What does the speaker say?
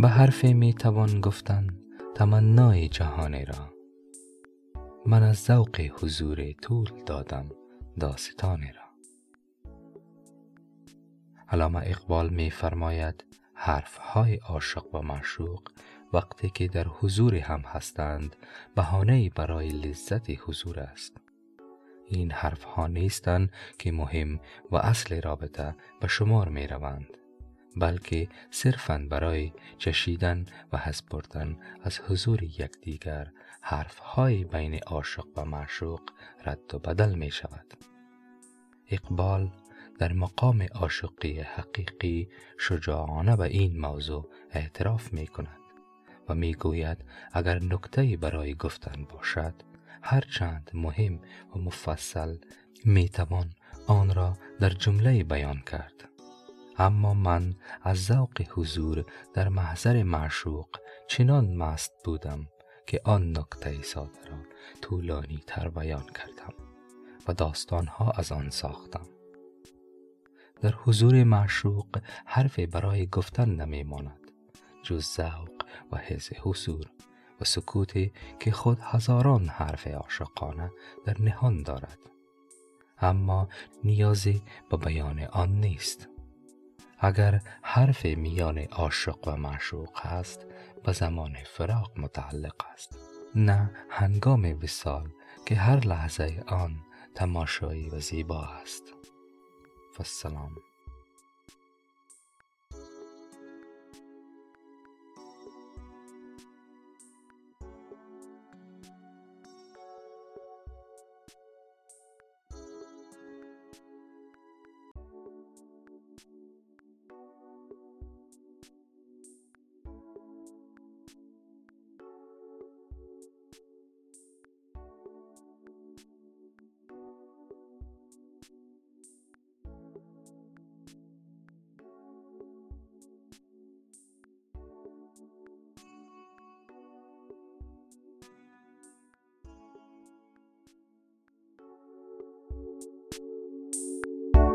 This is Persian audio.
به حرف می توان گفتن تمنای جهان را. من از ذوق حضور طول دادم داستان را. علامه اقبال می فرماید حرف های عاشق و معشوق وقتی که در حضور هم هستند بهانه برای لذت حضور است. این حرف ها نیستند که مهم و اصل رابطه به شمار می روند بلکه صرفا برای چشیدن و حس بردن از حضور یکدیگر حرف های بین عاشق و معشوق رد و بدل می شود اقبال در مقام عاشقی حقیقی شجاعانه به این موضوع اعتراف می کند و می گوید اگر نکته برای گفتن باشد هرچند مهم و مفصل می توان آن را در جمله بیان کرد. اما من از ذوق حضور در محضر معشوق چنان مست بودم که آن نکته ساده را طولانی تر بیان کردم و داستانها از آن ساختم. در حضور معشوق حرف برای گفتن نمی ماند جز ذوق و حس حضور و سکوتی که خود هزاران حرف عاشقانه در نهان دارد. اما نیازی به بیان آن نیست. اگر حرف میان عاشق و معشوق است به زمان فراق متعلق است. نه هنگام وصال که هر لحظه آن تماشایی و زیبا است. فالسلام.